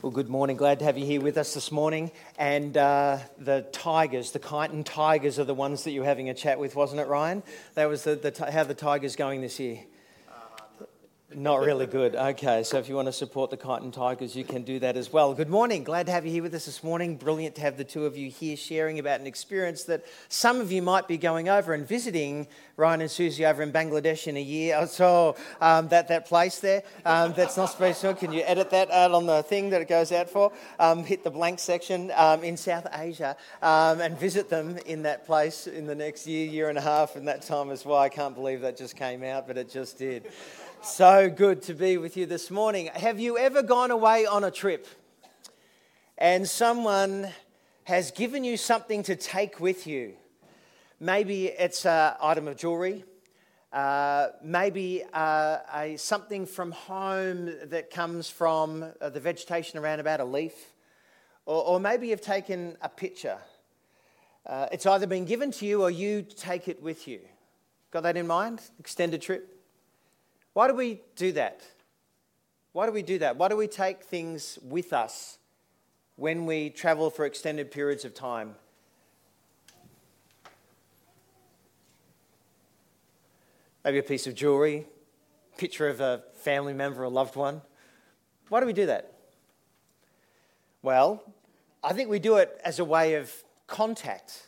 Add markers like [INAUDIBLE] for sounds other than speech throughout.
Well, good morning. Glad to have you here with us this morning. And uh, the Tigers, the Kyneton Tigers, are the ones that you were having a chat with, wasn't it, Ryan? That was the, the how the Tigers going this year. Not really good. Okay, so if you want to support the Kyneton Tigers, you can do that as well. Good morning. Glad to have you here with us this morning. Brilliant to have the two of you here sharing about an experience that some of you might be going over and visiting Ryan and Susie over in Bangladesh in a year. Or so um, that, that place there, um, that's not special. Can you edit that out on the thing that it goes out for? Um, hit the blank section um, in South Asia um, and visit them in that place in the next year, year and a half, and that time as well. I can't believe that just came out, but it just did. So good to be with you this morning. Have you ever gone away on a trip and someone has given you something to take with you? Maybe it's an item of jewelry, uh, maybe uh, a, something from home that comes from uh, the vegetation around about a leaf, or, or maybe you've taken a picture. Uh, it's either been given to you or you take it with you. Got that in mind? Extended trip? Why do we do that? Why do we do that? Why do we take things with us when we travel for extended periods of time? Maybe a piece of jewelry, picture of a family member or loved one. Why do we do that? Well, I think we do it as a way of contact.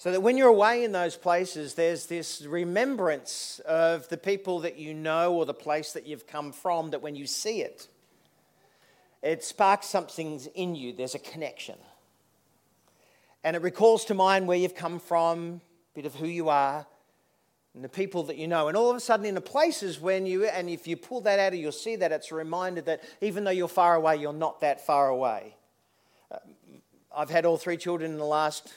So that when you're away in those places, there's this remembrance of the people that you know or the place that you've come from, that when you see it, it sparks something in you. There's a connection. And it recalls to mind where you've come from, a bit of who you are, and the people that you know. And all of a sudden, in the places when you, and if you pull that out, you'll see that it's a reminder that even though you're far away, you're not that far away. Uh, I've had all three children in the last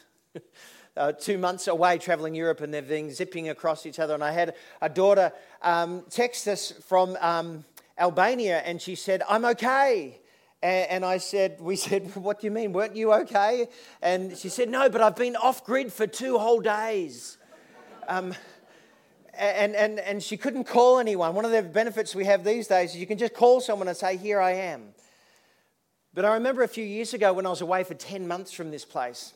uh, two months away traveling Europe and they've been zipping across each other. And I had a daughter um, text us from um, Albania and she said, I'm okay. And I said, We said, [LAUGHS] What do you mean? Weren't you okay? And she said, No, but I've been off grid for two whole days. Um, and, and, and she couldn't call anyone. One of the benefits we have these days is you can just call someone and say, Here I am. But I remember a few years ago when I was away for 10 months from this place,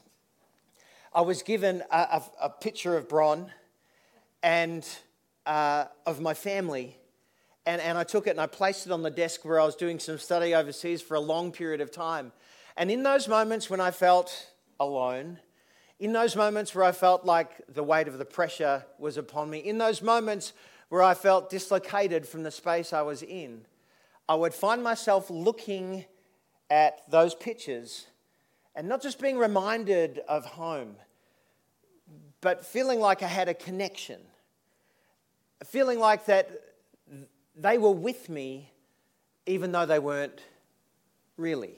I was given a, a, a picture of Bron and uh, of my family. And, and I took it and I placed it on the desk where I was doing some study overseas for a long period of time. And in those moments when I felt alone, in those moments where I felt like the weight of the pressure was upon me, in those moments where I felt dislocated from the space I was in, I would find myself looking at those pictures and not just being reminded of home, but feeling like I had a connection, feeling like that they were with me even though they weren't really.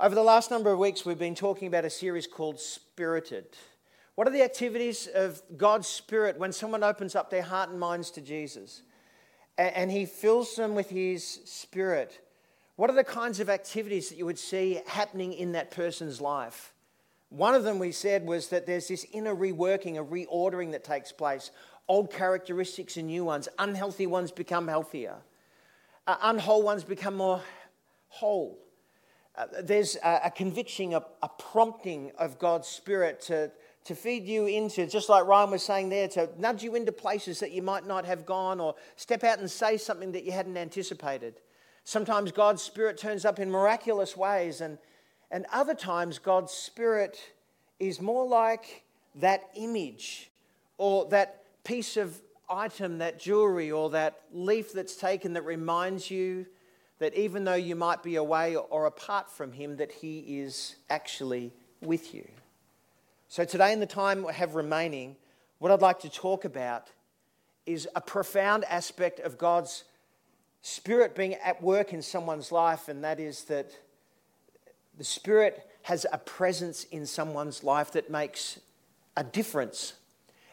Over the last number of weeks, we've been talking about a series called Spirited. What are the activities of God's Spirit when someone opens up their heart and minds to Jesus and He fills them with His Spirit? What are the kinds of activities that you would see happening in that person's life? One of them we said was that there's this inner reworking, a reordering that takes place. Old characteristics and new ones. Unhealthy ones become healthier. Uh, unwhole ones become more whole. Uh, there's a, a conviction, a, a, prompting of God's Spirit to, to feed you into, just like Ryan was saying there, to nudge you into places that you might not have gone or step out and say something that you hadn't anticipated. Sometimes God's Spirit turns up in miraculous ways, and and other times, God's Spirit is more like that image or that piece of item, that jewelry or that leaf that's taken that reminds you that even though you might be away or apart from Him, that He is actually with you. So, today, in the time we have remaining, what I'd like to talk about is a profound aspect of God's Spirit being at work in someone's life, and that is that the Spirit has a presence in someone's life that makes a difference.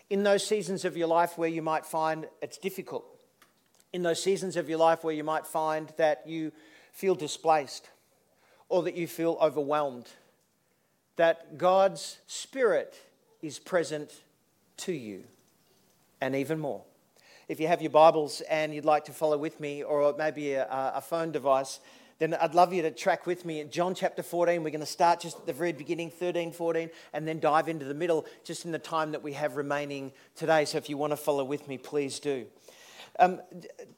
In those seasons of your life where you might find it's difficult, in those seasons of your life where you might find that you feel displaced or that you feel overwhelmed, that God's Spirit is present to you and even more. If you have your Bibles and you'd like to follow with me, or maybe a, a phone device, then I'd love you to track with me in John chapter 14. We're going to start just at the very beginning, 13, 14, and then dive into the middle just in the time that we have remaining today. So if you want to follow with me, please do. Um,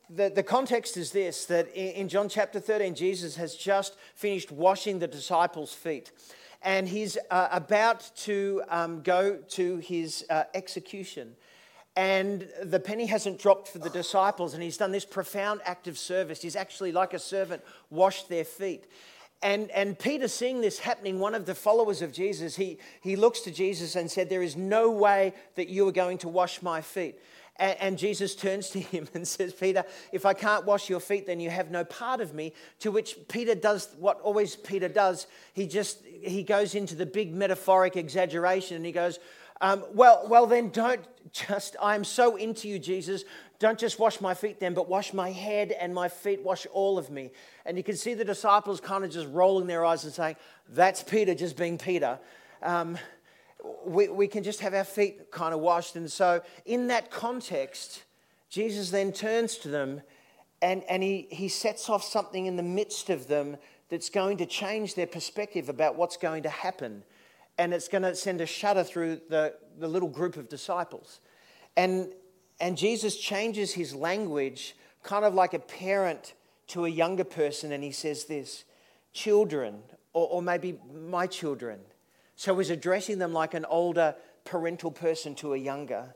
the, the context is this that in, in John chapter 13, Jesus has just finished washing the disciples' feet. And he's uh, about to um, go to his uh, execution and the penny hasn't dropped for the disciples, and he's done this profound act of service. He's actually, like a servant, washed their feet. And, and Peter, seeing this happening, one of the followers of Jesus, he, he looks to Jesus and said, There is no way that you are going to wash my feet. And, and Jesus turns to [LAUGHS] him and says, Peter, if I can't wash your feet, then you have no part of me. To which Peter does what always Peter does. He just he goes into the big metaphoric exaggeration and he goes, um, well, well, then don't just, I'm so into you, Jesus. Don't just wash my feet then, but wash my head and my feet, wash all of me. And you can see the disciples kind of just rolling their eyes and saying, That's Peter just being Peter. Um, we, we can just have our feet kind of washed. And so, in that context, Jesus then turns to them and, and he, he sets off something in the midst of them that's going to change their perspective about what's going to happen and it's going to send a shudder through the, the little group of disciples. And, and Jesus changes his language kind of like a parent to a younger person, and he says this children, or, or maybe my children. So he's addressing them like an older parental person to a younger.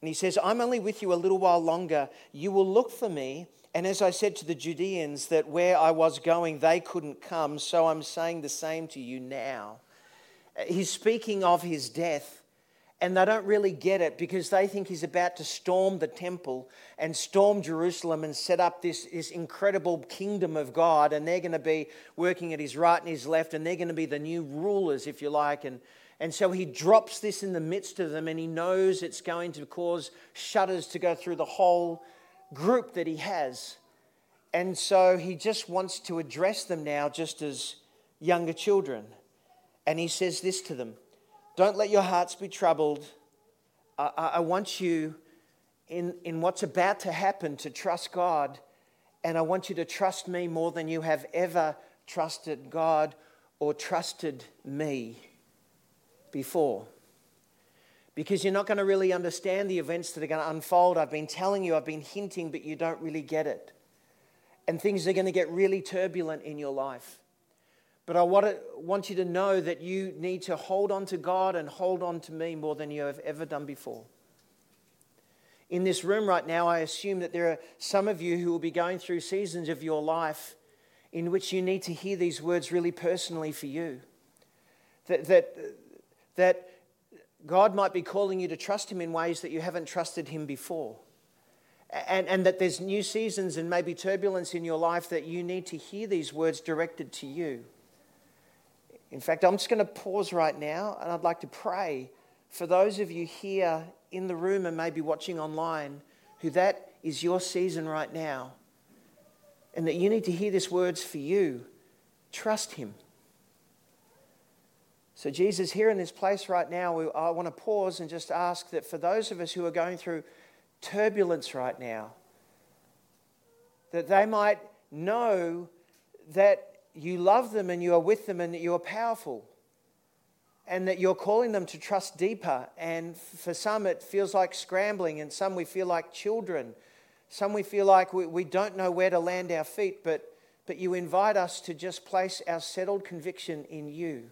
And he says, I'm only with you a little while longer. You will look for me. And as I said to the Judeans, that where I was going, they couldn't come. So I'm saying the same to you now. He's speaking of his death, and they don't really get it because they think he's about to storm the temple and storm Jerusalem and set up this, this incredible kingdom of God, and they're going to be working at his right and his left, and they're going to be the new rulers, if you like. And, and so he drops this in the midst of them, and he knows it's going to cause shudders to go through the whole group that he has. And so he just wants to address them now just as younger children. And he says this to them Don't let your hearts be troubled. I, I want you, in, in what's about to happen, to trust God. And I want you to trust me more than you have ever trusted God or trusted me before. Because you're not going to really understand the events that are going to unfold. I've been telling you, I've been hinting, but you don't really get it. And things are going to get really turbulent in your life. But I want you to know that you need to hold on to God and hold on to me more than you have ever done before. In this room right now, I assume that there are some of you who will be going through seasons of your life in which you need to hear these words really personally for you. That, that, that God might be calling you to trust Him in ways that you haven't trusted Him before. And, and that there's new seasons and maybe turbulence in your life that you need to hear these words directed to you. In fact, I'm just going to pause right now and I'd like to pray for those of you here in the room and maybe watching online who that is your season right now and that you need to hear these words for you. Trust Him. So, Jesus, here in this place right now, I want to pause and just ask that for those of us who are going through turbulence right now, that they might know that you love them and you are with them and that you are powerful and that you're calling them to trust deeper. And for some, it feels like scrambling, and some we feel like children. Some we feel like we, we don't know where to land our feet, but, but you invite us to just place our settled conviction in you.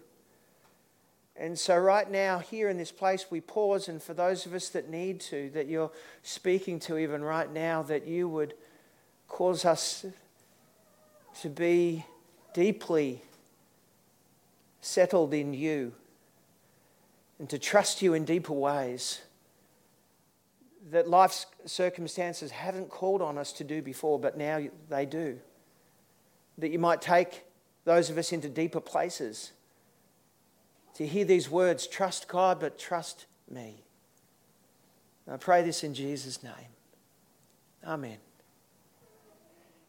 And so, right now, here in this place, we pause, and for those of us that need to, that you're speaking to even right now, that you would cause us to be deeply settled in you and to trust you in deeper ways that life's circumstances haven't called on us to do before, but now they do. That you might take those of us into deeper places to hear these words trust God, but trust me. I pray this in Jesus' name. Amen.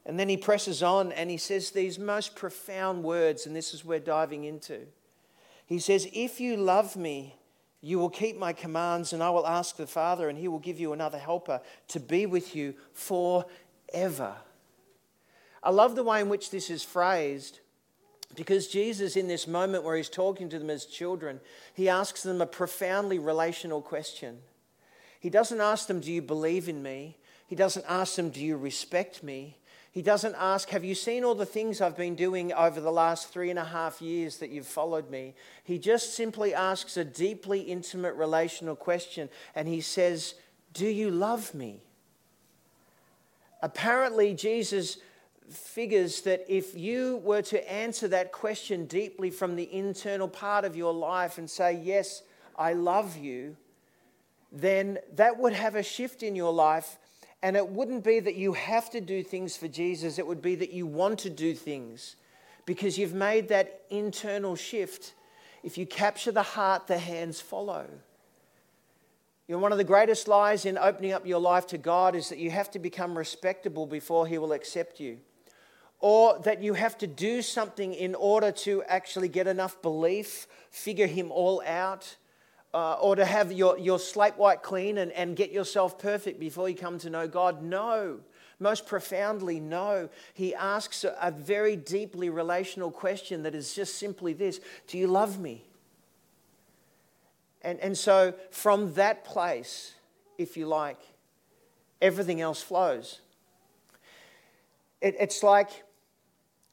And then he presses on and he says these most profound words, and this is where we're diving into. He says, If you love me, you will keep my commands, and I will ask the Father, and he will give you another helper to be with you forever. I love the way in which this is phrased because Jesus, in this moment where he's talking to them as children, he asks them a profoundly relational question. He doesn't ask them, Do you believe in me? He doesn't ask them, Do you respect me? He doesn't ask, Have you seen all the things I've been doing over the last three and a half years that you've followed me? He just simply asks a deeply intimate relational question and he says, Do you love me? Apparently, Jesus figures that if you were to answer that question deeply from the internal part of your life and say, Yes, I love you, then that would have a shift in your life and it wouldn't be that you have to do things for Jesus, it would be that you want to do things because you've made that internal shift. If you capture the heart, the hands follow. You know, one of the greatest lies in opening up your life to God is that you have to become respectable before He will accept you. Or that you have to do something in order to actually get enough belief, figure Him all out uh, or to have your, your slate white clean and, and get yourself perfect before you come to know God. No. Most profoundly, no. He asks a, a very deeply relational question that is just simply this Do you love me? And, and so, from that place, if you like, everything else flows. It, it's like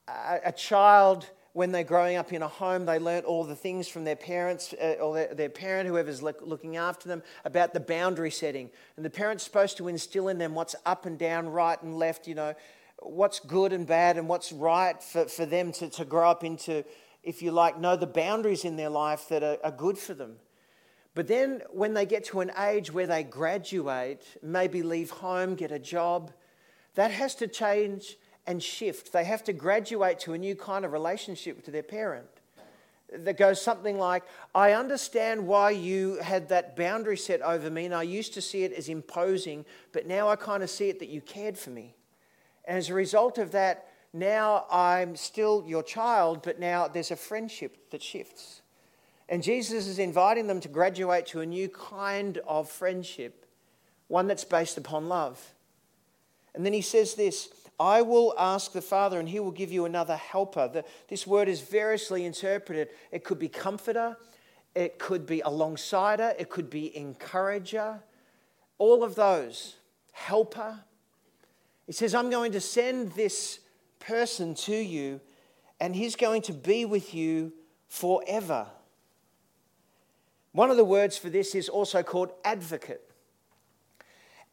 a, a child when they're growing up in a home, they learnt all the things from their parents uh, or their, parent, whoever's look, looking after them, about the boundary setting. And the parent's supposed to instill in them what's up and down, right and left, you know, what's good and bad and what's right for, for them to, to grow up into, if you like, know the boundaries in their life that are, are good for them. But then when they get to an age where they graduate, maybe leave home, get a job, that has to change and shift. They have to graduate to a new kind of relationship to their parent that goes something like, I understand why you had that boundary set over me, and I used to see it as imposing, but now I kind of see it that you cared for me. And as a result of that, now I'm still your child, but now there's a friendship that shifts. And Jesus is inviting them to graduate to a new kind of friendship, one that's based upon love. And then he says this I will ask the Father, and he will give you another helper. The, this word is variously interpreted. It could be comforter, it could be alongsider, it could be encourager. All of those. Helper. He says, I'm going to send this person to you, and he's going to be with you forever. One of the words for this is also called advocate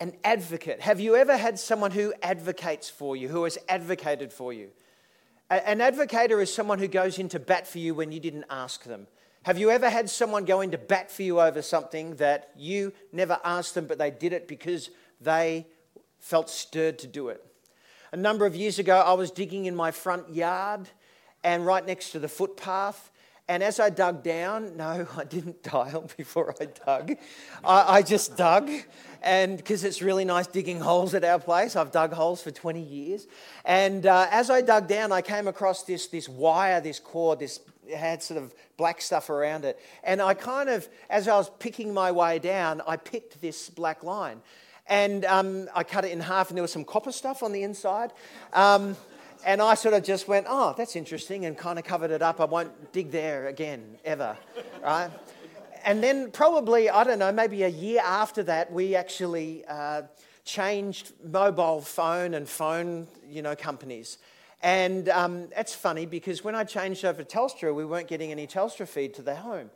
an advocate. Have you ever had someone who advocates for you, who has advocated for you? An advocator is someone who goes into bat for you when you didn't ask them. Have you ever had someone go into bat for you over something that you never asked them, but they did it because they felt stirred to do it? A number of years ago, I was digging in my front yard and right next to the footpath, and as I dug down, [LAUGHS] no, I didn't dial before I dug. I, I just dug, and because it's really nice digging holes at our place. I've dug holes for 20 years. And uh, as I dug down, I came across this, this wire, this cord, this had sort of black stuff around it. And I kind of, as I was picking my way down, I picked this black line. And um, I cut it in half, and there was some copper stuff on the inside. Um, and I sort of just went, oh, that's interesting, and kind of covered it up. I won't dig there again, ever, right? And then probably, I don't know, maybe a year after that, we actually uh, changed mobile phone and phone, you know, companies. And um, funny because when I changed over to Telstra, we weren't getting any Telstra feed to the home.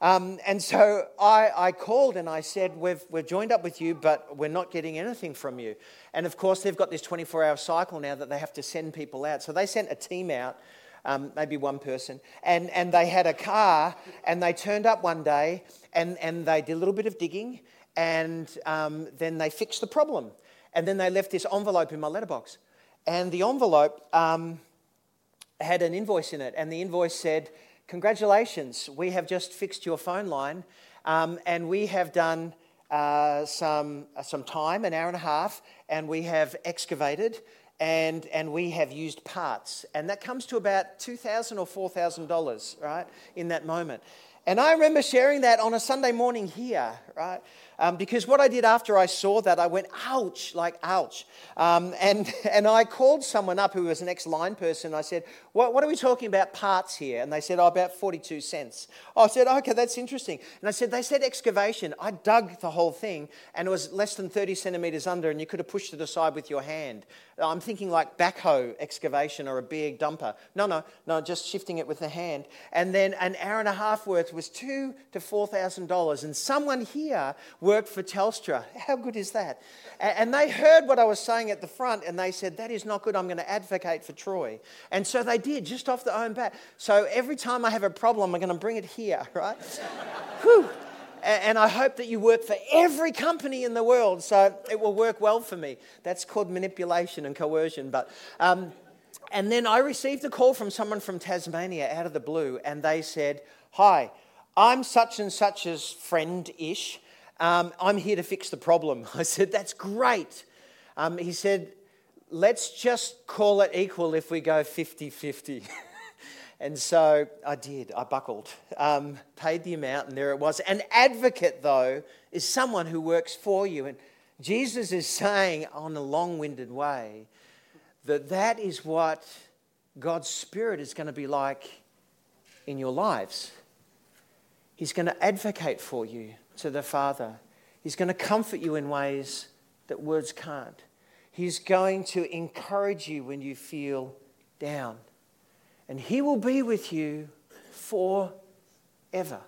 Um, and so I, I, called and I said, we've, we've joined up with you, but we're not getting anything from you. And of course, they've got this 24 hour cycle now that they have to send people out. So they sent a team out, um, maybe one person, and, and they had a car and they turned up one day and, and they did a little bit of digging and um, then they fixed the problem. And then they left this envelope in my letterbox. And the envelope um, had an invoice in it, and the invoice said, Congratulations, we have just fixed your phone line um, and we have done uh, some, uh, some time, an hour and a half, and we have excavated and, and we have used parts. And that comes to about 2,000 or $4,000, right, in that moment. And I remember sharing that on a Sunday morning here, right? Um, because what I did after I saw that, I went, ouch, like, ouch. Um, and, [LAUGHS] and I called someone up who was an ex line person. I said, what, what, are we talking about parts here? And they said, oh, about 42 cents. I said, okay, that's interesting. And I said, they said excavation. I dug the whole thing, and it was less than 30 centimeters under, and you could have pushed it aside with your hand. I'm thinking like backhoe excavation or a big dumper. No, no, no, just shifting it with the hand. And then an hour and a half worth was two to four thousand dollars. And someone here worked for Telstra. How good is that? And they heard what I was saying at the front and they said, That is not good. I'm going to advocate for Troy. And so they did, just off their own bat. So every time I have a problem, I'm going to bring it here, [LAUGHS] right? Whew. And I hope that you work for every company in the world so it will work well for me. That's called manipulation and coercion. But, um, and then I received a call from someone from Tasmania out of the blue, and they said, Hi, I'm such and such's friend ish. Um, I'm here to fix the problem. [LAUGHS] I said, That's great. Um, he said, Let's just call it equal if we go 50 50. [LAUGHS] and so I did. I buckled, um, paid the amount, and there it was. An advocate, though, is someone who works for you. And Jesus is saying, on a long winded way, that that is what God's Spirit is going to be like in your lives. He's going to advocate for you to the Father. He's going to comfort you in ways that words can't. He's going to encourage you when you feel down. And He will be with you forever.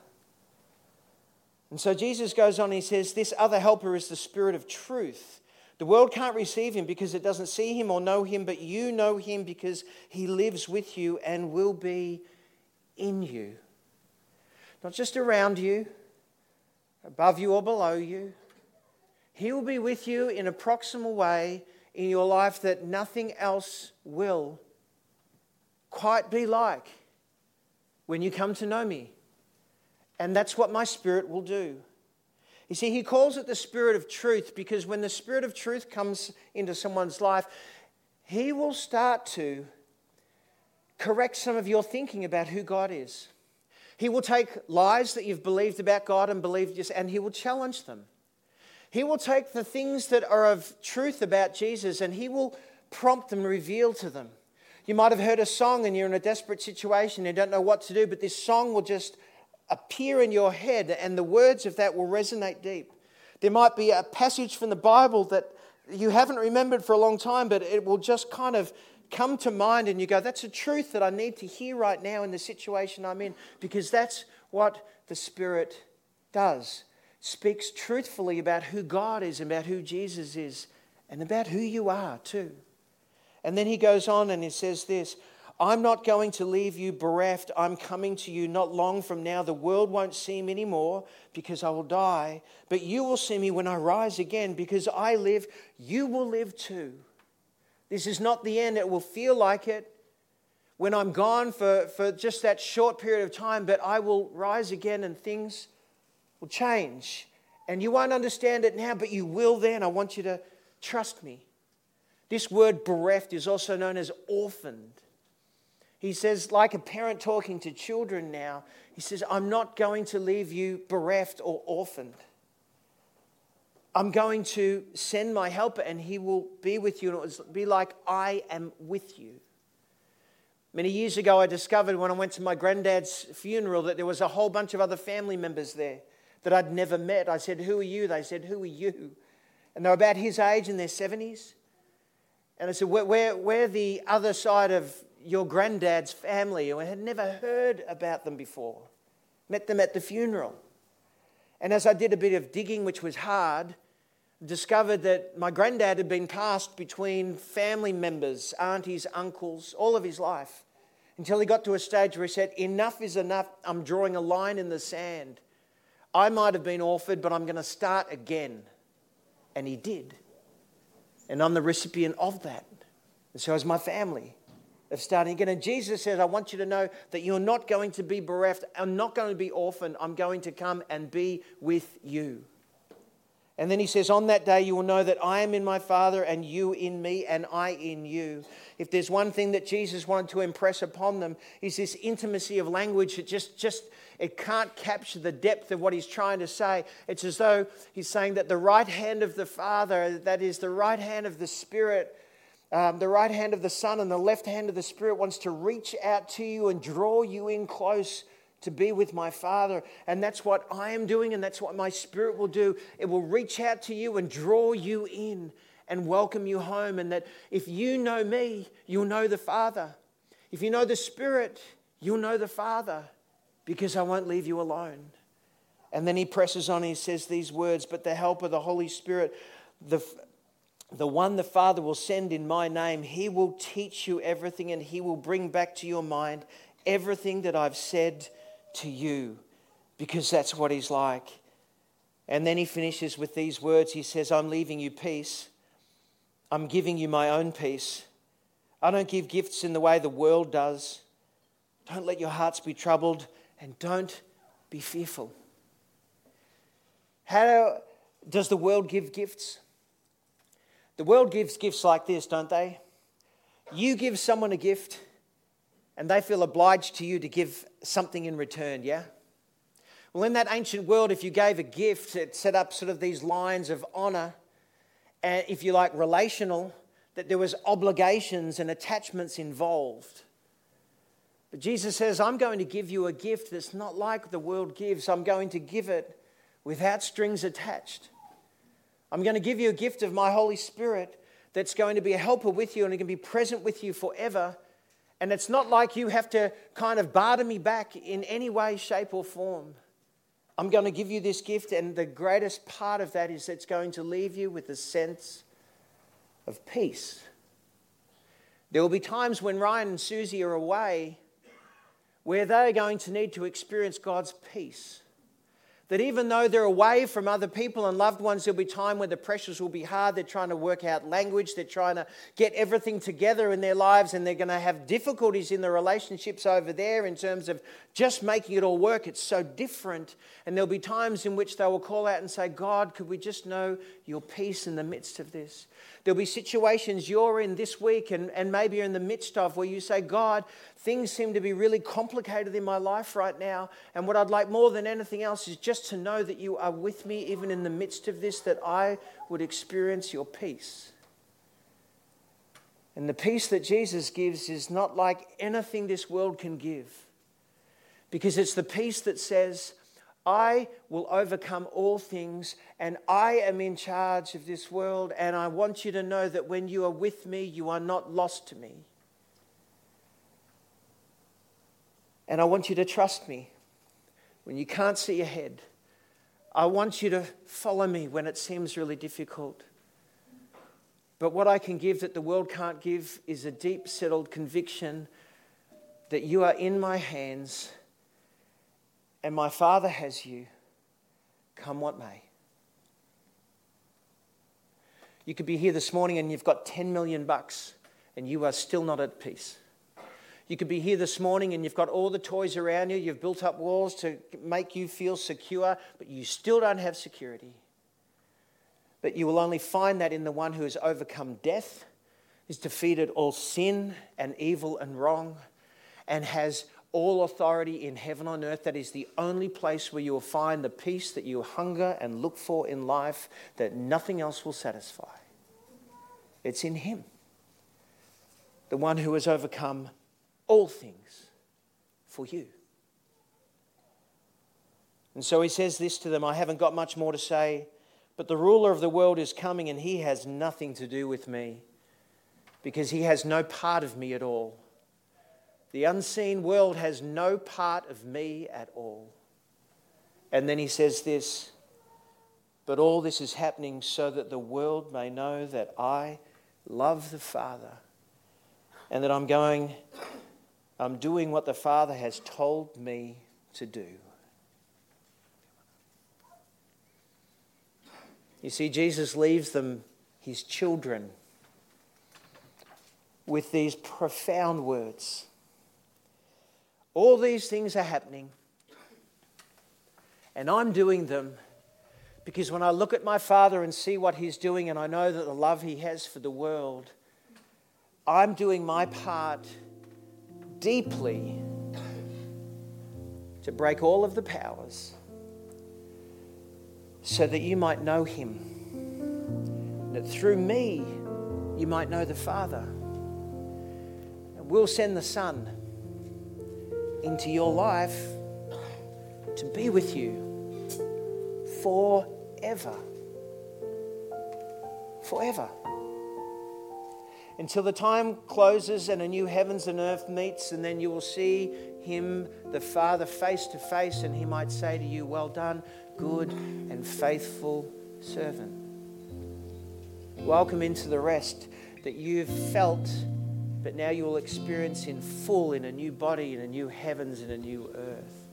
And so Jesus goes on, he says, This other helper is the Spirit of truth. The world can't receive him because it doesn't see him or know him, but you know him because he lives with you and will be in you not just around you, above you or below you. He will be with you in a proximal way in your life that nothing else will quite be like when you come to know me. And that's what my spirit will do. You see, he calls it the spirit of truth because when the spirit of truth comes into someone's life, he will start to correct some of your thinking about who God is. He will take lies that you've believed about God and believed just, and he will challenge them. He will take the things that are of truth about Jesus and he will prompt them, reveal to them. You might have heard a song and you're in a desperate situation and don't know what to do, but this song will just appear in your head and the words of that will resonate deep. There might be a passage from the Bible that you haven't remembered for a long time, but it will just kind of come to mind and you go, that's a truth that I need to hear right now in the situation I'm in, because that's what the Spirit does. Speaks truthfully about who God is, about who Jesus is, and about who you are too. And then he goes on and he says this I'm not going to leave you bereft. I'm coming to you not long from now. The world won't see me anymore because I will die, but you will see me when I rise again because I live. You will live too. This is not the end. It will feel like it when I'm gone for, for just that short period of time, but I will rise again and things will change. And you won't understand it now, but you will then. I want you to trust me. This word bereft is also known as orphaned. He says, like a parent talking to children now, he says, I'm not going to leave you bereft or orphaned. I'm going to send my helper and he will be with you. And it will be like, I am with you. Many years ago, I discovered when I went to my granddad's funeral that there was a whole bunch of other family members there that I'd never met. I said, Who are you? They said, Who are you? And they were about his age in their 70s. And I said, We're, we're the other side of your granddad's family. And I had never heard about them before. Met them at the funeral. And as I did a bit of digging, which was hard, discovered that my granddad had been passed between family members, aunties, uncles, all of his life, until he got to a stage where he said, Enough is enough. I'm drawing a line in the sand. I might have been orphaned, but I'm going to start again. And he did. And I'm the recipient of that. And so is my family of starting again. And Jesus says, I want you to know that you're not going to be bereft. I'm not going to be orphaned. I'm going to come and be with you. And then he says, On that day you will know that I am in my Father, and you in me, and I in you. If there's one thing that Jesus wanted to impress upon them, is this intimacy of language that just, just it can't capture the depth of what he's trying to say. It's as though he's saying that the right hand of the Father, that is the right hand of the Spirit, um, the right hand of the Son, and the left hand of the Spirit wants to reach out to you and draw you in close to be with my Father. And that's what I am doing, and that's what my Spirit will do. It will reach out to you and draw you in and welcome you home. And that if you know me, you'll know the Father. If you know the Spirit, you'll know the Father because I won't leave you alone. And then he presses on, he says these words, but the help of the Holy Spirit, the, the one the Father will send in my name, he will teach you everything and he will bring back to your mind everything that I've said to you because that's what he's like. And then he finishes with these words He says, I'm leaving you peace. I'm giving you my own peace. I don't give gifts in the way the world does. Don't let your hearts be troubled and don't be fearful. How does the world give gifts? The world gives gifts like this, don't they? You give someone a gift, and they feel obliged to you to give something in return, yeah? Well, in that ancient world, if you gave a gift, it set up sort of these lines of honor, and if you like, relational, that there was obligations and attachments involved. But Jesus says, I'm going to give you a gift that's not like the world gives. I'm going to give it without strings attached. I'm going to give you a gift of my Holy Spirit that's going to be a helper with you and it can be present with you forever and it's not like you have to kind of barter me back in any way, shape, or form. I'm going to give you this gift, and the greatest part of that is it's going to leave you with a sense of peace. There will be times when Ryan and Susie are away where they're going to need to experience God's peace that even though they're away from other people and loved ones, there'll be time when the pressures will be hard. They're trying to work out language, they're trying to get everything together in their lives, and they're going to have difficulties in the relationships over there in terms of just making it all work. It's so different. And there'll be times in which they will call out and say, God, could we just know your peace in the midst of this? There'll be situations you're in this week and, and maybe you're in the midst of where you say, God, things seem to be really complicated in my life right now. And what I'd like more than anything else is just to know that you are with me, even in the midst of this, that I would experience your peace. And the peace that Jesus gives is not like anything this world can give, because it's the peace that says, I will overcome all things, and I am in charge of this world. And I want you to know that when you are with me, you are not lost to me. And I want you to trust me when you can't see ahead. I want you to follow me when it seems really difficult. But what I can give that the world can't give is a deep settled conviction that you are in my hands and my Father has you, come what may. You could be here this morning and you've got 10 million bucks and you are still not at peace. You could be here this morning and you've got all the toys around you, you've built up walls to make you feel secure, but you still don't have security. But you will only find that in the one who has overcome death, has defeated all sin and evil and wrong, and has all authority in heaven and earth. That is the only place where you will find the peace that you hunger and look for in life that nothing else will satisfy. It's in Him, the one who has overcome all things for you. And so he says this to them I haven't got much more to say, but the ruler of the world is coming and he has nothing to do with me because he has no part of me at all. The unseen world has no part of me at all. And then he says this, but all this is happening so that the world may know that I love the Father and that I'm going, I'm doing what the Father has told me to do. You see, Jesus leaves them, his children, with these profound words. All these things are happening, and I'm doing them Because when I look at my Father and see what He's doing, and I know that the love He has for the world, I'm doing my part deeply to break all of the powers so that you might know Him. That through me, you might know the Father. And we'll send the Son into your life to be with you forever. Forever. Until the time closes and a new heavens and earth meets, and then you will see him, the Father, face to face, and he might say to you, Well done, good and faithful servant. Welcome into the rest that you've felt, but now you will experience in full in a new body, in a new heavens, in a new earth.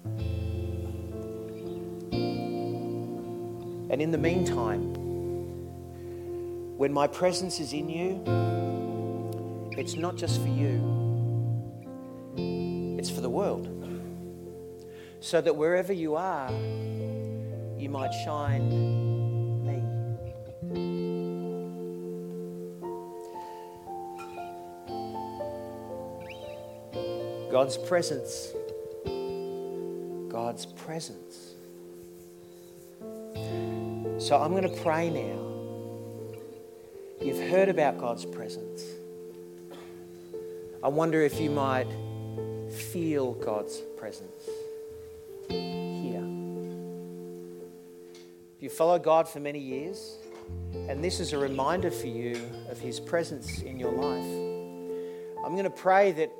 And in the meantime, when my presence is in you, it's not just for you, it's for the world. So that wherever you are, you might shine me. God's presence. God's presence. So I'm going to pray now. You've heard about God's presence. I wonder if you might feel God's presence here. If you follow God for many years, and this is a reminder for you of His presence in your life, I'm going to pray that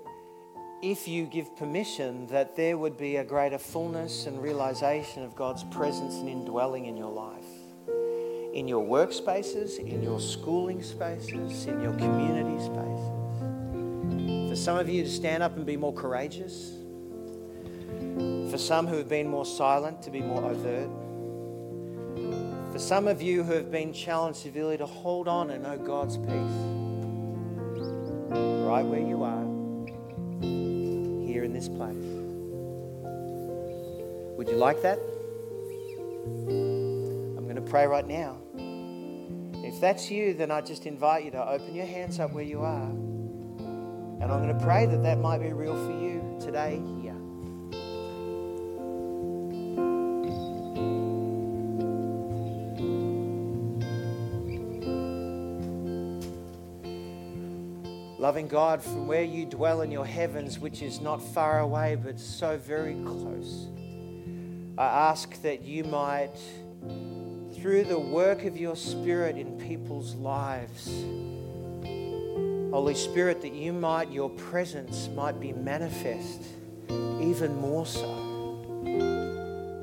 if you give permission, that there would be a greater fullness and realization of God's presence and indwelling in your life. In your workspaces, in your schooling spaces, in your community spaces some of you to stand up and be more courageous. For some who have been more silent, to be more overt. For some of you who have been challenged severely to hold on and know God's peace. Right where you are, here in this place. Would you like that? I'm going to pray right now. If that's you, then I just invite you to open your hands up where you are. And I'm going to pray that that might be real for you today here. Loving God, from where you dwell in your heavens, which is not far away but so very close, I ask that you might, through the work of your Spirit in people's lives, Holy Spirit, that you might, your presence might be manifest even more so.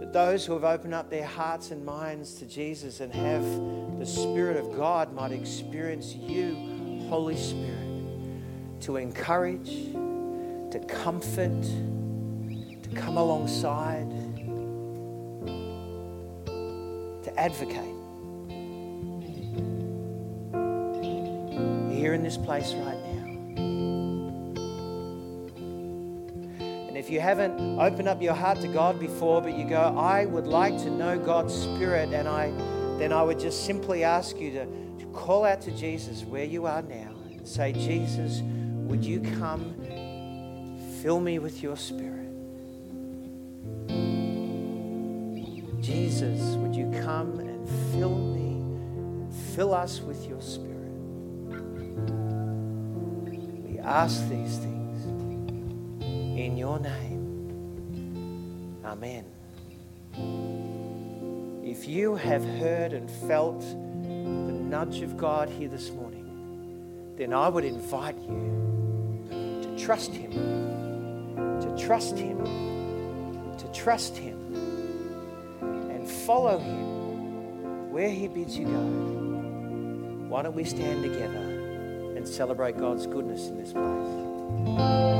That those who have opened up their hearts and minds to Jesus and have the Spirit of God might experience you, Holy Spirit, to encourage, to comfort, to come alongside, to advocate. Here in this place right now. And if you haven't opened up your heart to God before, but you go, I would like to know God's Spirit, and I then I would just simply ask you to, to call out to Jesus where you are now and say, Jesus, would you come fill me with your spirit? Jesus, would you come and fill me, fill us with your spirit? Ask these things in your name. Amen. If you have heard and felt the nudge of God here this morning, then I would invite you to trust Him, to trust Him, to trust Him, and follow Him where He bids you go. Why don't we stand together? And celebrate God's goodness in this place.